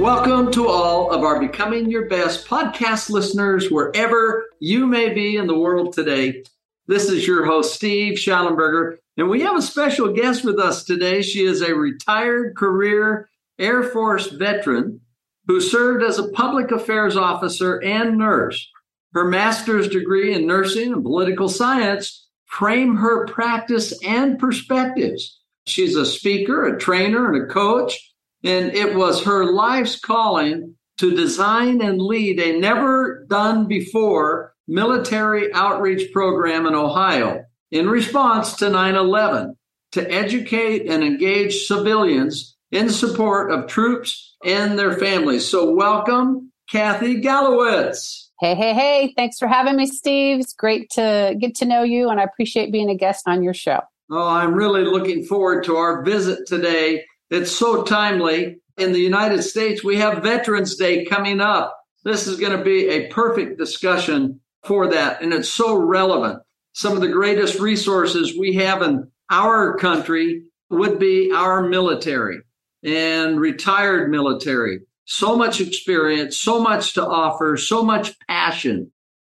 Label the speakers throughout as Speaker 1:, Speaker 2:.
Speaker 1: Welcome to all of our Becoming Your Best podcast listeners, wherever you may be in the world today. This is your host, Steve Shallenberger, and we have a special guest with us today. She is a retired career Air Force veteran who served as a public affairs officer and nurse. Her master's degree in nursing and political science frame her practice and perspectives. She's a speaker, a trainer, and a coach and it was her life's calling to design and lead a never done before military outreach program in Ohio in response to 9 11 to educate and engage civilians in support of troops and their families. So, welcome, Kathy Gallowitz.
Speaker 2: Hey, hey, hey. Thanks for having me, Steve. It's great to get to know you, and I appreciate being a guest on your show.
Speaker 1: Oh, I'm really looking forward to our visit today it's so timely. In the United States, we have Veterans Day coming up. This is going to be a perfect discussion for that. And it's so relevant. Some of the greatest resources we have in our country would be our military and retired military. So much experience, so much to offer, so much passion.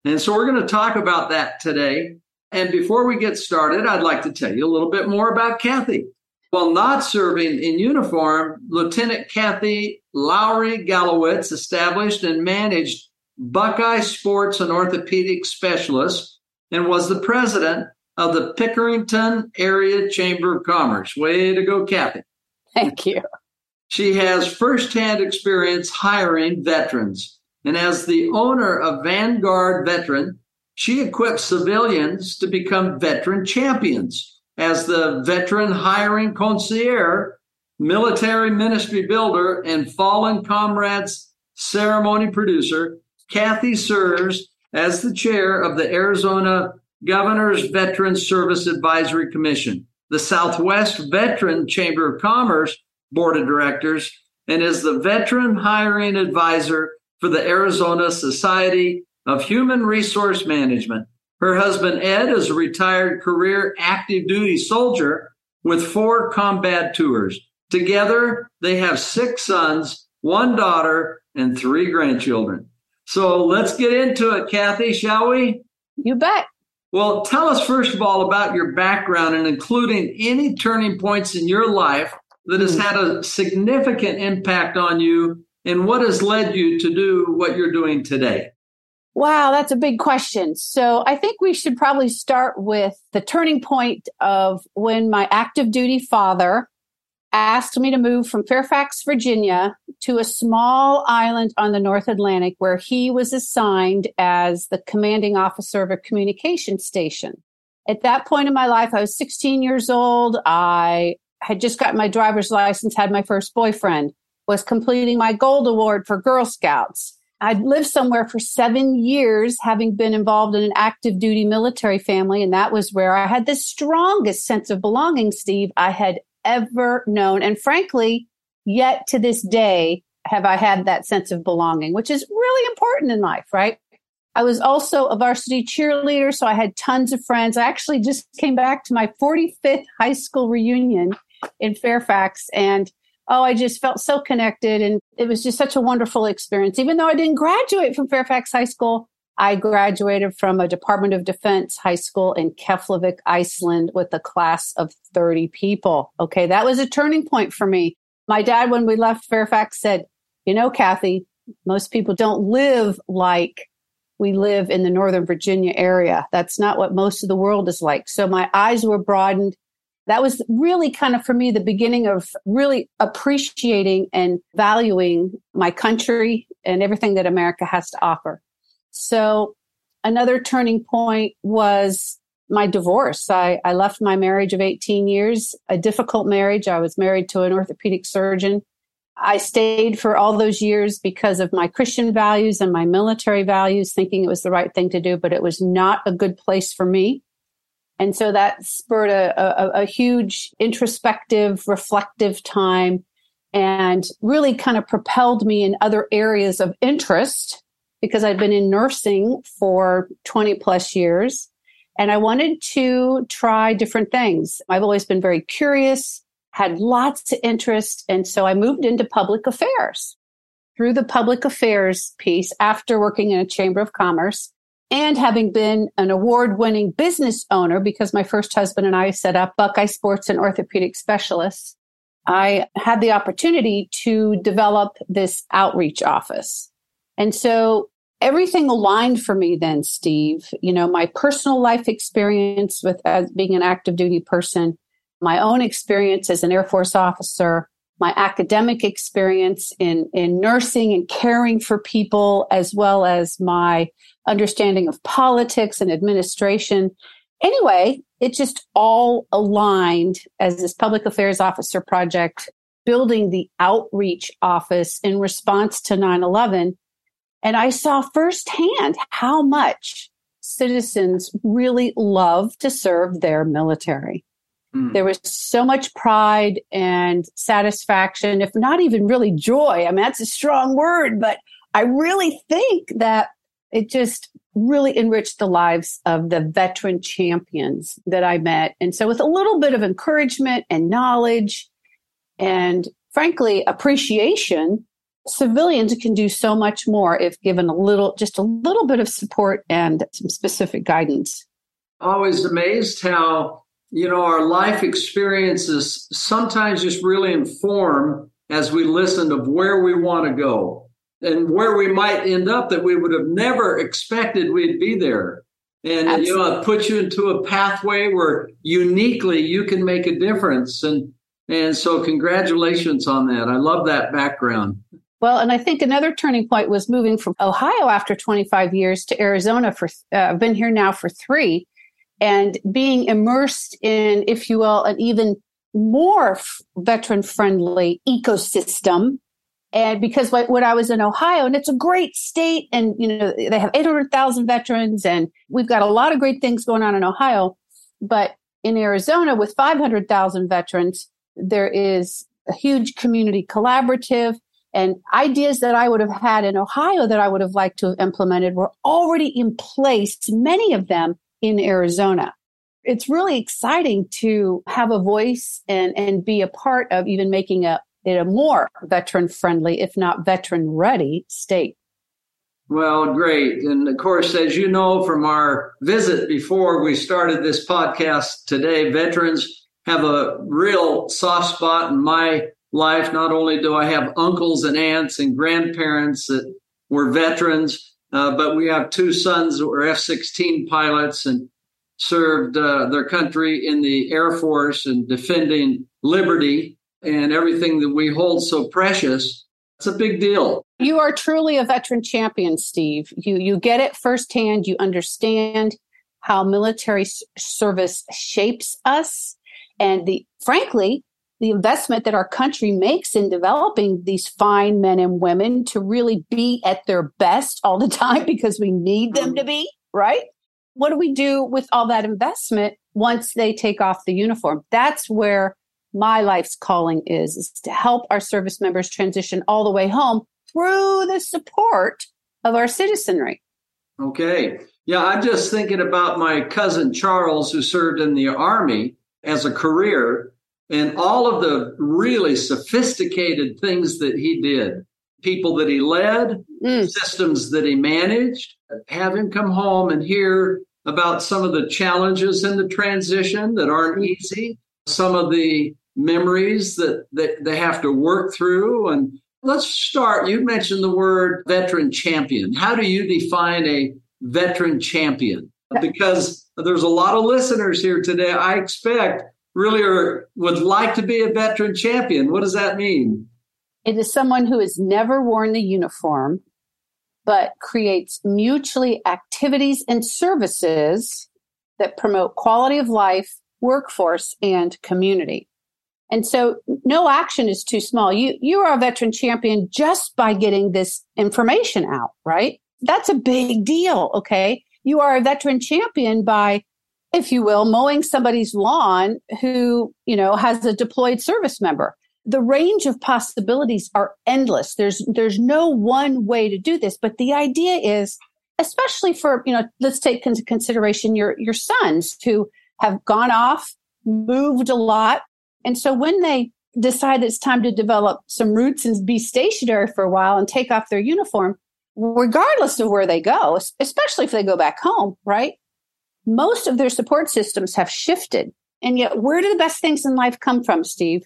Speaker 1: And so we're going to talk about that today. And before we get started, I'd like to tell you a little bit more about Kathy. While not serving in uniform, Lieutenant Kathy Lowry Gallowitz established and managed Buckeye Sports and Orthopedic Specialists and was the president of the Pickerington Area Chamber of Commerce. Way to go, Kathy.
Speaker 2: Thank you.
Speaker 1: She has firsthand experience hiring veterans. And as the owner of Vanguard Veteran, she equips civilians to become veteran champions as the veteran hiring concierge, military ministry builder, and fallen comrades ceremony producer, Kathy serves as the chair of the Arizona Governor's Veterans Service Advisory Commission, the Southwest Veteran Chamber of Commerce Board of Directors, and is the veteran hiring advisor for the Arizona Society of Human Resource Management. Her husband, Ed, is a retired career active duty soldier with four combat tours. Together, they have six sons, one daughter, and three grandchildren. So let's get into it, Kathy, shall we?
Speaker 2: You bet.
Speaker 1: Well, tell us first of all about your background and including any turning points in your life that has hmm. had a significant impact on you and what has led you to do what you're doing today.
Speaker 2: Wow, that's a big question. So I think we should probably start with the turning point of when my active duty father asked me to move from Fairfax, Virginia to a small island on the North Atlantic where he was assigned as the commanding officer of a communication station. At that point in my life, I was 16 years old. I had just gotten my driver's license, had my first boyfriend, was completing my gold award for Girl Scouts I'd lived somewhere for seven years, having been involved in an active duty military family. And that was where I had the strongest sense of belonging, Steve, I had ever known. And frankly, yet to this day, have I had that sense of belonging, which is really important in life, right? I was also a varsity cheerleader, so I had tons of friends. I actually just came back to my 45th high school reunion in Fairfax, and oh, I just felt so connected. And it was just such a wonderful experience. Even though I didn't graduate from Fairfax High School, I graduated from a Department of Defense high school in Keflavik, Iceland with a class of 30 people. Okay. That was a turning point for me. My dad, when we left Fairfax, said, You know, Kathy, most people don't live like we live in the Northern Virginia area. That's not what most of the world is like. So my eyes were broadened. That was really kind of for me the beginning of really appreciating and valuing my country and everything that America has to offer. So another turning point was my divorce. I, I left my marriage of 18 years, a difficult marriage. I was married to an orthopedic surgeon I stayed for all those years because of my Christian values and my military values, thinking it was the right thing to do, but it was not a good place for me. And so that spurred a, a, a huge introspective, reflective time and really kind of propelled me in other areas of interest because I'd been in nursing for 20 plus years. And I wanted to try different things. I've always been very curious had lots of interest. And so I moved into public affairs through the public affairs piece after working in a chamber of commerce and having been an award winning business owner because my first husband and I set up Buckeye Sports and Orthopedic Specialists. I had the opportunity to develop this outreach office. And so everything aligned for me then, Steve. You know, my personal life experience with as being an active duty person, my own experience as an Air Force officer, my academic experience in, in nursing and caring for people, as well as my understanding of politics and administration. Anyway, it just all aligned as this public affairs officer project, building the outreach office in response to 9 11. And I saw firsthand how much citizens really love to serve their military. Mm. There was so much pride and satisfaction, if not even really joy. I mean, that's a strong word, but I really think that it just really enriched the lives of the veteran champions that I met. And so, with a little bit of encouragement and knowledge and frankly, appreciation, civilians can do so much more if given a little, just a little bit of support and some specific guidance.
Speaker 1: Always amazed how you know, our life experiences sometimes just really inform as we listen of where we want to go and where we might end up that we would have never expected we'd be there. And Absolutely. you know, it puts you into a pathway where uniquely you can make a difference. And and so congratulations on that. I love that background.
Speaker 2: Well, and I think another turning point was moving from Ohio after 25 years to Arizona for uh, I've been here now for 3 and being immersed in, if you will, an even more f- veteran friendly ecosystem. And because when I was in Ohio, and it's a great state, and you know they have 800,000 veterans, and we've got a lot of great things going on in Ohio. But in Arizona, with 500,000 veterans, there is a huge community collaborative and ideas that I would have had in Ohio that I would have liked to have implemented were already in place, many of them in Arizona. It's really exciting to have a voice and, and be a part of even making a, it a more veteran friendly, if not veteran ready state.
Speaker 1: Well, great. And of course, as you know from our visit before we started this podcast today, veterans have a real soft spot in my life. Not only do I have uncles and aunts and grandparents that were veterans, uh, but we have two sons who are F 16 pilots and served uh, their country in the Air Force and defending liberty and everything that we hold so precious. It's a big deal.
Speaker 2: You are truly a veteran champion, Steve. You you get it firsthand. You understand how military service shapes us, and the frankly, the investment that our country makes in developing these fine men and women to really be at their best all the time because we need them to be, right? What do we do with all that investment once they take off the uniform? That's where my life's calling is, is to help our service members transition all the way home through the support of our citizenry.
Speaker 1: Okay. Yeah, I'm just thinking about my cousin Charles, who served in the Army as a career and all of the really sophisticated things that he did people that he led mm. systems that he managed have him come home and hear about some of the challenges in the transition that aren't easy some of the memories that, that they have to work through. And let's start. You mentioned the word veteran champion. How do you define a veteran champion? Because there's a lot of listeners here today, I expect really are, would like to be a veteran champion. What does that mean?
Speaker 2: It is someone who has never worn the uniform, but creates mutually activities and services that promote quality of life, workforce, and community. And so no action is too small. You, you are a veteran champion just by getting this information out, right? That's a big deal. Okay. You are a veteran champion by, if you will, mowing somebody's lawn who, you know, has a deployed service member. The range of possibilities are endless. There's, there's no one way to do this, but the idea is, especially for, you know, let's take into consideration your, your sons who have gone off, moved a lot. And so when they decide it's time to develop some roots and be stationary for a while and take off their uniform, regardless of where they go, especially if they go back home, right? Most of their support systems have shifted. And yet, where do the best things in life come from, Steve?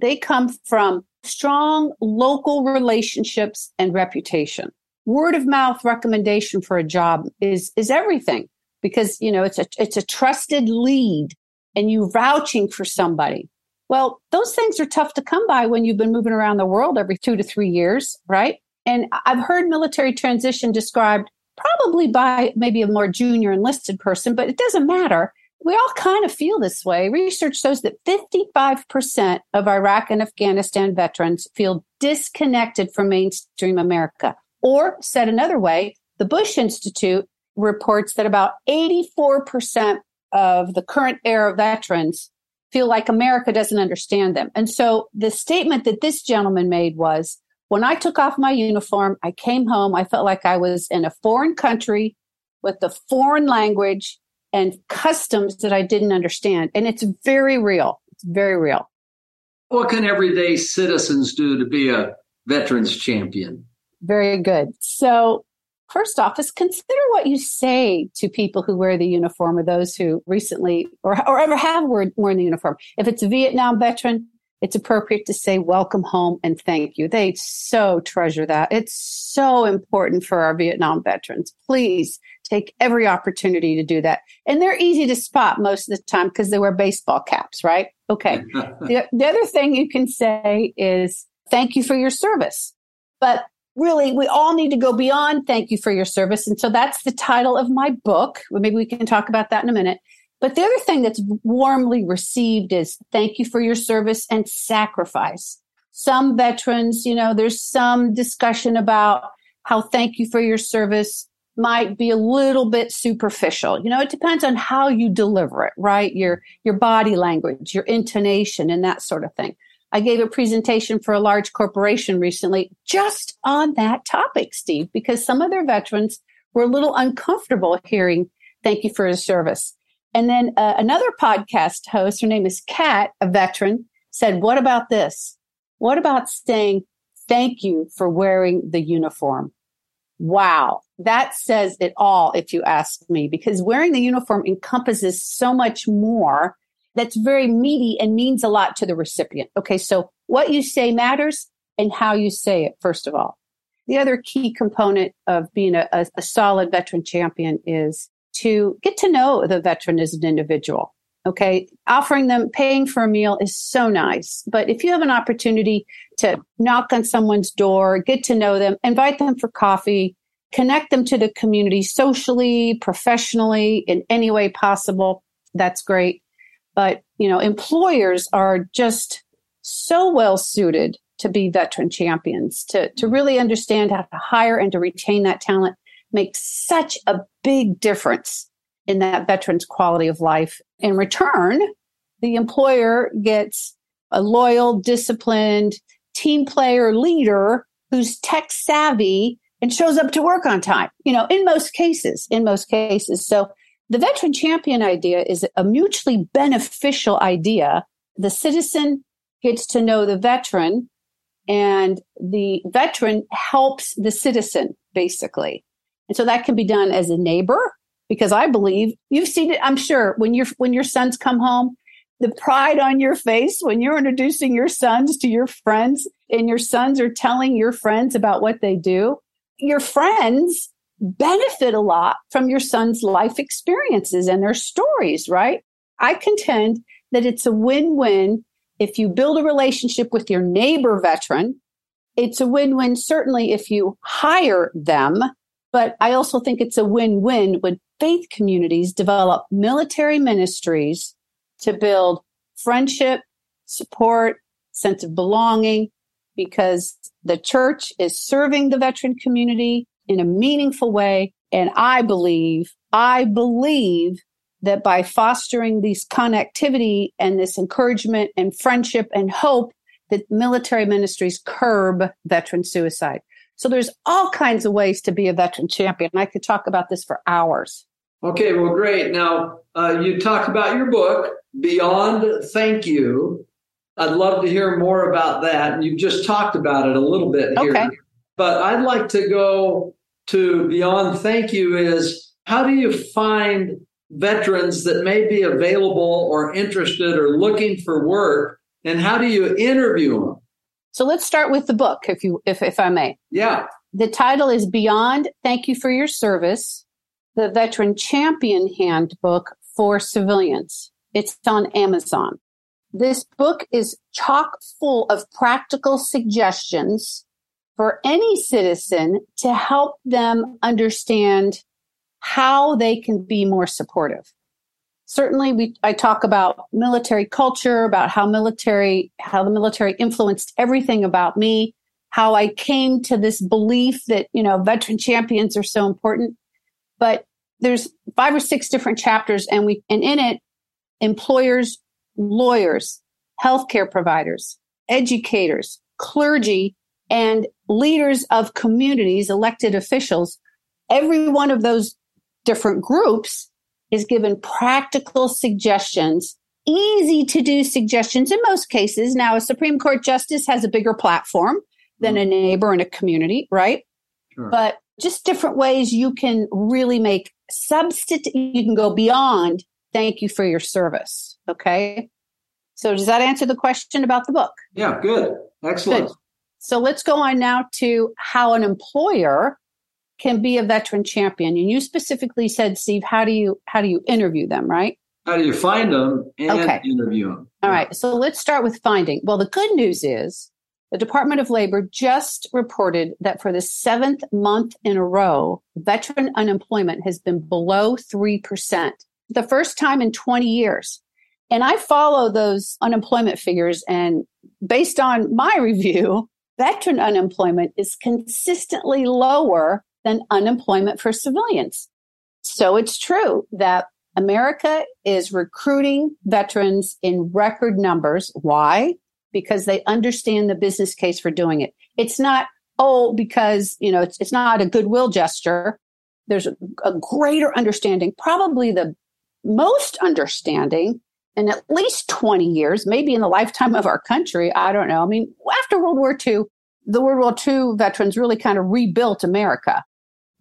Speaker 2: They come from strong local relationships and reputation. Word of mouth recommendation for a job is, is everything because, you know, it's a, it's a trusted lead and you vouching for somebody. Well, those things are tough to come by when you've been moving around the world every two to three years, right? And I've heard military transition described probably by maybe a more junior enlisted person, but it doesn't matter. We all kind of feel this way. Research shows that 55% of Iraq and Afghanistan veterans feel disconnected from mainstream America. Or said another way, the Bush Institute reports that about 84% of the current era veterans feel like America doesn't understand them. And so the statement that this gentleman made was when I took off my uniform, I came home, I felt like I was in a foreign country with a foreign language and customs that I didn't understand. And it's very real. It's very real.
Speaker 1: What can everyday citizens do to be a veterans champion?
Speaker 2: Very good. So, first off, is consider what you say to people who wear the uniform or those who recently or, or ever have worn, worn the uniform. If it's a Vietnam veteran, it's appropriate to say welcome home and thank you. They so treasure that. It's so important for our Vietnam veterans. Please take every opportunity to do that. And they're easy to spot most of the time because they wear baseball caps, right? Okay. the, the other thing you can say is thank you for your service. But really, we all need to go beyond thank you for your service. And so that's the title of my book. Maybe we can talk about that in a minute. But the other thing that's warmly received is thank you for your service and sacrifice. Some veterans, you know, there's some discussion about how thank you for your service might be a little bit superficial. You know, it depends on how you deliver it, right? Your, your body language, your intonation and that sort of thing. I gave a presentation for a large corporation recently just on that topic, Steve, because some of their veterans were a little uncomfortable hearing thank you for his service. And then uh, another podcast host, her name is Kat, a veteran, said, What about this? What about saying thank you for wearing the uniform? Wow. That says it all, if you ask me, because wearing the uniform encompasses so much more that's very meaty and means a lot to the recipient. Okay. So what you say matters and how you say it, first of all. The other key component of being a, a, a solid veteran champion is to get to know the veteran as an individual. Okay. Offering them paying for a meal is so nice. But if you have an opportunity to knock on someone's door, get to know them, invite them for coffee, connect them to the community socially, professionally, in any way possible, that's great. But, you know, employers are just so well suited to be veteran champions, to, to really understand how to hire and to retain that talent makes such a big difference in that veteran's quality of life. In return, the employer gets a loyal, disciplined team player leader who's tech savvy and shows up to work on time. You know, in most cases, in most cases. So the veteran champion idea is a mutually beneficial idea. The citizen gets to know the veteran and the veteran helps the citizen basically. And so that can be done as a neighbor because I believe you've seen it. I'm sure when your when your sons come home, the pride on your face when you're introducing your sons to your friends and your sons are telling your friends about what they do. Your friends benefit a lot from your son's life experiences and their stories, right? I contend that it's a win win if you build a relationship with your neighbor veteran. It's a win win, certainly, if you hire them. But I also think it's a win win when faith communities develop military ministries to build friendship, support, sense of belonging, because the church is serving the veteran community in a meaningful way. And I believe, I believe that by fostering these connectivity and this encouragement and friendship and hope, that military ministries curb veteran suicide. So there's all kinds of ways to be a veteran champion. I could talk about this for hours.
Speaker 1: Okay, well, great. Now, uh, you talk about your book, Beyond Thank You. I'd love to hear more about that. And You've just talked about it a little bit here. Okay. But I'd like to go to Beyond Thank You is how do you find veterans that may be available or interested or looking for work and how do you interview them?
Speaker 2: So let's start with the book if you if if I may.
Speaker 1: Yeah.
Speaker 2: The title is Beyond Thank You for Your Service, the Veteran Champion Handbook for Civilians. It's on Amazon. This book is chock full of practical suggestions for any citizen to help them understand how they can be more supportive. Certainly, we, I talk about military culture, about how military, how the military influenced everything about me, how I came to this belief that, you know, veteran champions are so important. But there's five or six different chapters and we, and in it, employers, lawyers, healthcare providers, educators, clergy, and leaders of communities, elected officials, every one of those different groups is given practical suggestions, easy to do suggestions in most cases. Now, a Supreme Court justice has a bigger platform than mm. a neighbor in a community, right? Sure. But just different ways you can really make substitute, you can go beyond thank you for your service. Okay. So does that answer the question about the book?
Speaker 1: Yeah, good. Excellent. Good.
Speaker 2: So let's go on now to how an employer can be a veteran champion. And you specifically said, Steve, how do you how do you interview them, right?
Speaker 1: How do you find them and okay. interview them?
Speaker 2: All yeah. right. So let's start with finding. Well, the good news is the Department of Labor just reported that for the seventh month in a row, veteran unemployment has been below 3%. The first time in 20 years. And I follow those unemployment figures. And based on my review, veteran unemployment is consistently lower than unemployment for civilians. So it's true that America is recruiting veterans in record numbers. Why? Because they understand the business case for doing it. It's not, oh, because, you know, it's, it's not a goodwill gesture. There's a, a greater understanding, probably the most understanding in at least 20 years, maybe in the lifetime of our country. I don't know. I mean, after World War II, the World War II veterans really kind of rebuilt America.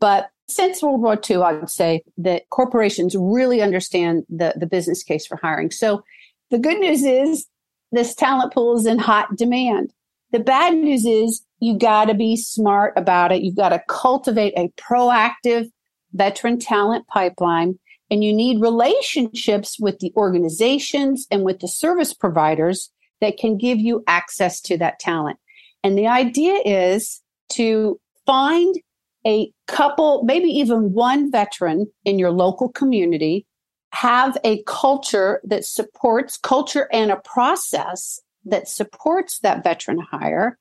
Speaker 2: But since World War II, I would say that corporations really understand the, the business case for hiring. So the good news is this talent pool is in hot demand. The bad news is you got to be smart about it. You've got to cultivate a proactive veteran talent pipeline and you need relationships with the organizations and with the service providers that can give you access to that talent. And the idea is to find a couple, maybe even one veteran in your local community, have a culture that supports culture and a process that supports that veteran hire.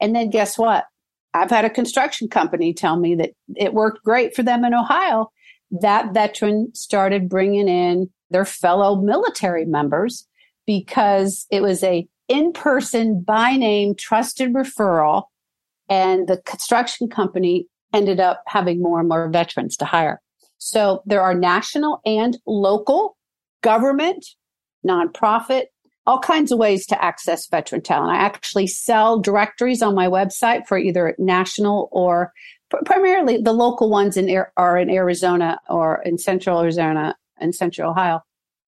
Speaker 2: And then guess what? I've had a construction company tell me that it worked great for them in Ohio that veteran started bringing in their fellow military members because it was a in-person by name trusted referral and the construction company ended up having more and more veterans to hire so there are national and local government nonprofit all kinds of ways to access veteran talent i actually sell directories on my website for either national or primarily the local ones in are in Arizona or in central Arizona and central Ohio.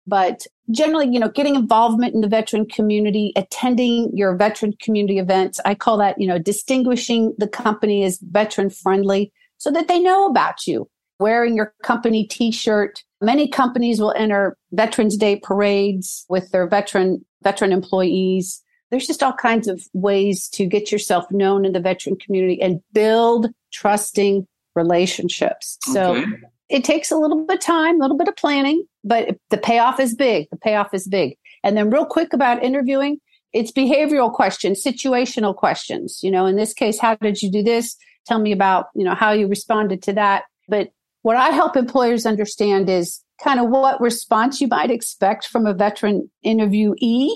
Speaker 2: But generally, you know, getting involvement in the veteran community, attending your veteran community events, I call that, you know, distinguishing the company as veteran friendly so that they know about you. Wearing your company t shirt. Many companies will enter Veterans Day parades with their veteran, veteran employees. There's just all kinds of ways to get yourself known in the veteran community and build trusting relationships. So okay. it takes a little bit of time, a little bit of planning, but the payoff is big. The payoff is big. And then real quick about interviewing, it's behavioral questions, situational questions. You know, in this case, how did you do this? Tell me about, you know, how you responded to that. But what I help employers understand is kind of what response you might expect from a veteran interviewee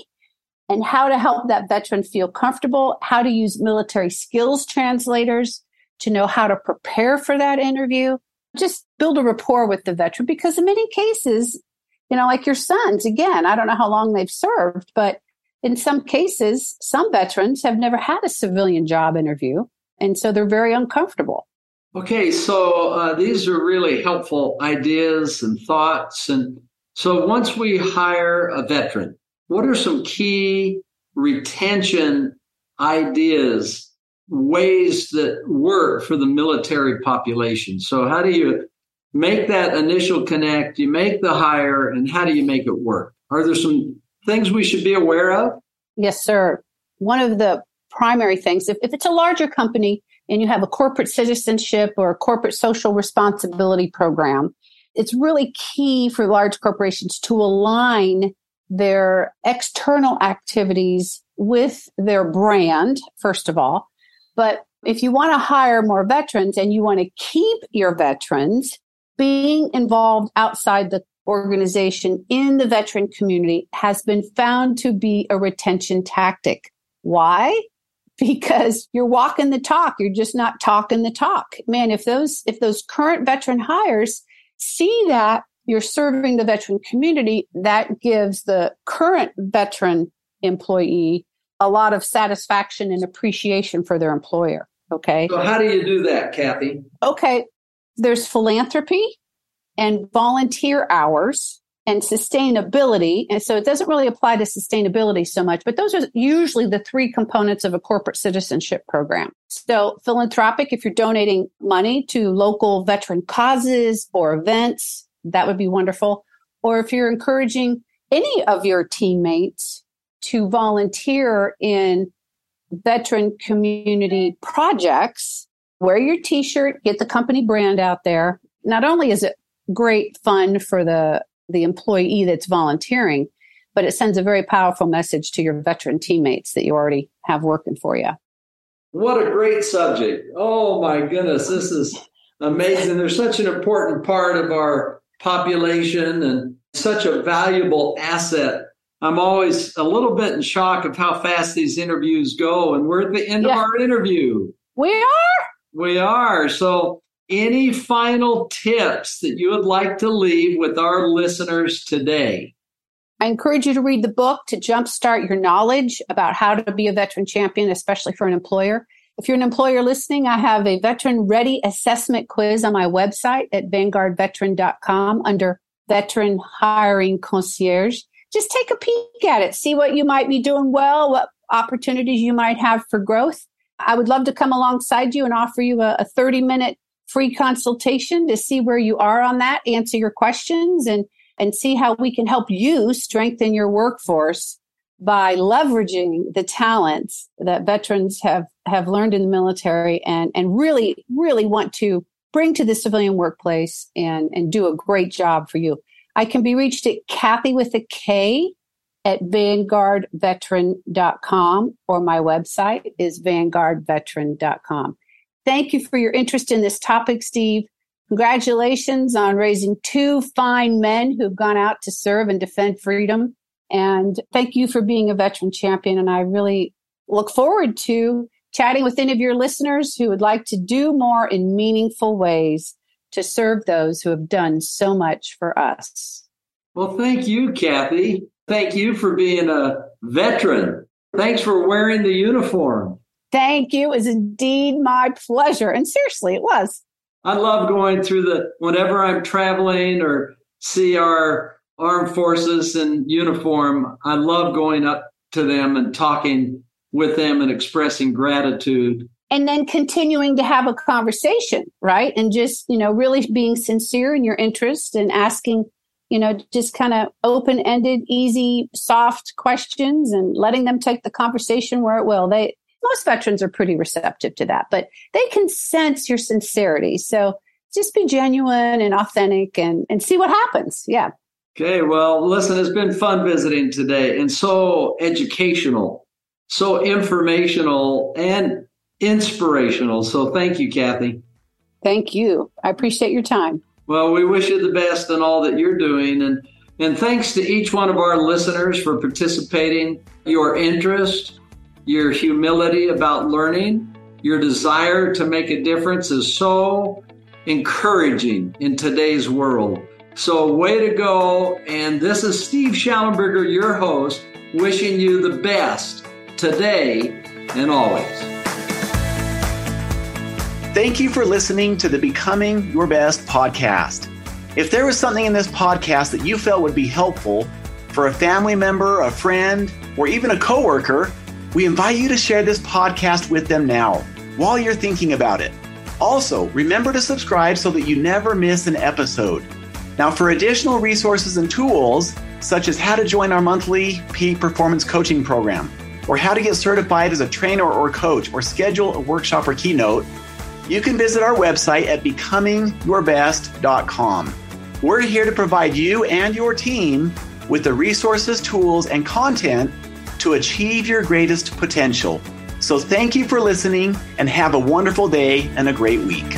Speaker 2: and how to help that veteran feel comfortable, how to use military skills translators to know how to prepare for that interview, just build a rapport with the veteran because in many cases, you know, like your sons, again, I don't know how long they've served, but in some cases, some veterans have never had a civilian job interview. And so they're very uncomfortable.
Speaker 1: Okay, so uh, these are really helpful ideas and thoughts. And so once we hire a veteran, what are some key retention ideas ways that work for the military population. So, how do you make that initial connect? You make the hire, and how do you make it work? Are there some things we should be aware of?
Speaker 2: Yes, sir. One of the primary things, if, if it's a larger company and you have a corporate citizenship or a corporate social responsibility program, it's really key for large corporations to align their external activities with their brand, first of all, but if you want to hire more veterans and you want to keep your veterans, being involved outside the organization in the veteran community has been found to be a retention tactic. Why? Because you're walking the talk. You're just not talking the talk. Man, if those, if those current veteran hires see that you're serving the veteran community, that gives the current veteran employee a lot of satisfaction and appreciation for their employer. Okay.
Speaker 1: So, how do you do that, Kathy?
Speaker 2: Okay. There's philanthropy and volunteer hours and sustainability. And so it doesn't really apply to sustainability so much, but those are usually the three components of a corporate citizenship program. So philanthropic, if you're donating money to local veteran causes or events, that would be wonderful. Or if you're encouraging any of your teammates to volunteer in veteran community projects, wear your t shirt, get the company brand out there. Not only is it great fun for the, the employee that's volunteering, but it sends a very powerful message to your veteran teammates that you already have working for you.
Speaker 1: What a great subject. Oh my goodness, this is amazing. They're such an important part of our population and such a valuable asset I'm always a little bit in shock of how fast these interviews go. And we're at the end yeah. of our interview.
Speaker 2: We are.
Speaker 1: We are. So, any final tips that you would like to leave with our listeners today?
Speaker 2: I encourage you to read the book to jumpstart your knowledge about how to be a veteran champion, especially for an employer. If you're an employer listening, I have a veteran ready assessment quiz on my website at vanguardveteran.com under veteran hiring concierge just take a peek at it, see what you might be doing well, what opportunities you might have for growth. I would love to come alongside you and offer you a, a 30 minute free consultation to see where you are on that, answer your questions and, and see how we can help you strengthen your workforce by leveraging the talents that veterans have, have learned in the military and, and really, really want to bring to the civilian workplace and, and do a great job for you. I can be reached at Kathy with a K at vanguardveteran.com or my website is vanguardveteran.com. Thank you for your interest in this topic, Steve. Congratulations on raising two fine men who've gone out to serve and defend freedom. And thank you for being a veteran champion. And I really look forward to chatting with any of your listeners who would like to do more in meaningful ways to serve those who have done so much for us.
Speaker 1: Well, thank you, Kathy. Thank you for being a veteran. Thanks for wearing the uniform.
Speaker 2: Thank you. It was indeed my pleasure. And seriously, it was.
Speaker 1: I love going through the, whenever I'm traveling or see our armed forces in uniform, I love going up to them and talking with them and expressing gratitude.
Speaker 2: And then continuing to have a conversation, right? And just, you know, really being sincere in your interest and asking, you know, just kind of open ended, easy, soft questions and letting them take the conversation where it will. They, most veterans are pretty receptive to that, but they can sense your sincerity. So just be genuine and authentic and, and see what happens. Yeah.
Speaker 1: Okay. Well, listen, it's been fun visiting today and so educational, so informational and inspirational. So thank you, Kathy.
Speaker 2: Thank you. I appreciate your time.
Speaker 1: Well, we wish you the best in all that you're doing. And, and thanks to each one of our listeners for participating, your interest, your humility about learning, your desire to make a difference is so encouraging in today's world. So, way to go. And this is Steve Shallenberger, your host, wishing you the best today and always.
Speaker 3: Thank you for listening to the Becoming Your Best podcast. If there was something in this podcast that you felt would be helpful for a family member, a friend, or even a coworker, we invite you to share this podcast with them now while you're thinking about it. Also, remember to subscribe so that you never miss an episode. Now, for additional resources and tools, such as how to join our monthly peak performance coaching program, or how to get certified as a trainer or coach, or schedule a workshop or keynote, you can visit our website at becomingyourbest.com. We're here to provide you and your team with the resources, tools, and content to achieve your greatest potential. So thank you for listening and have a wonderful day and a great week.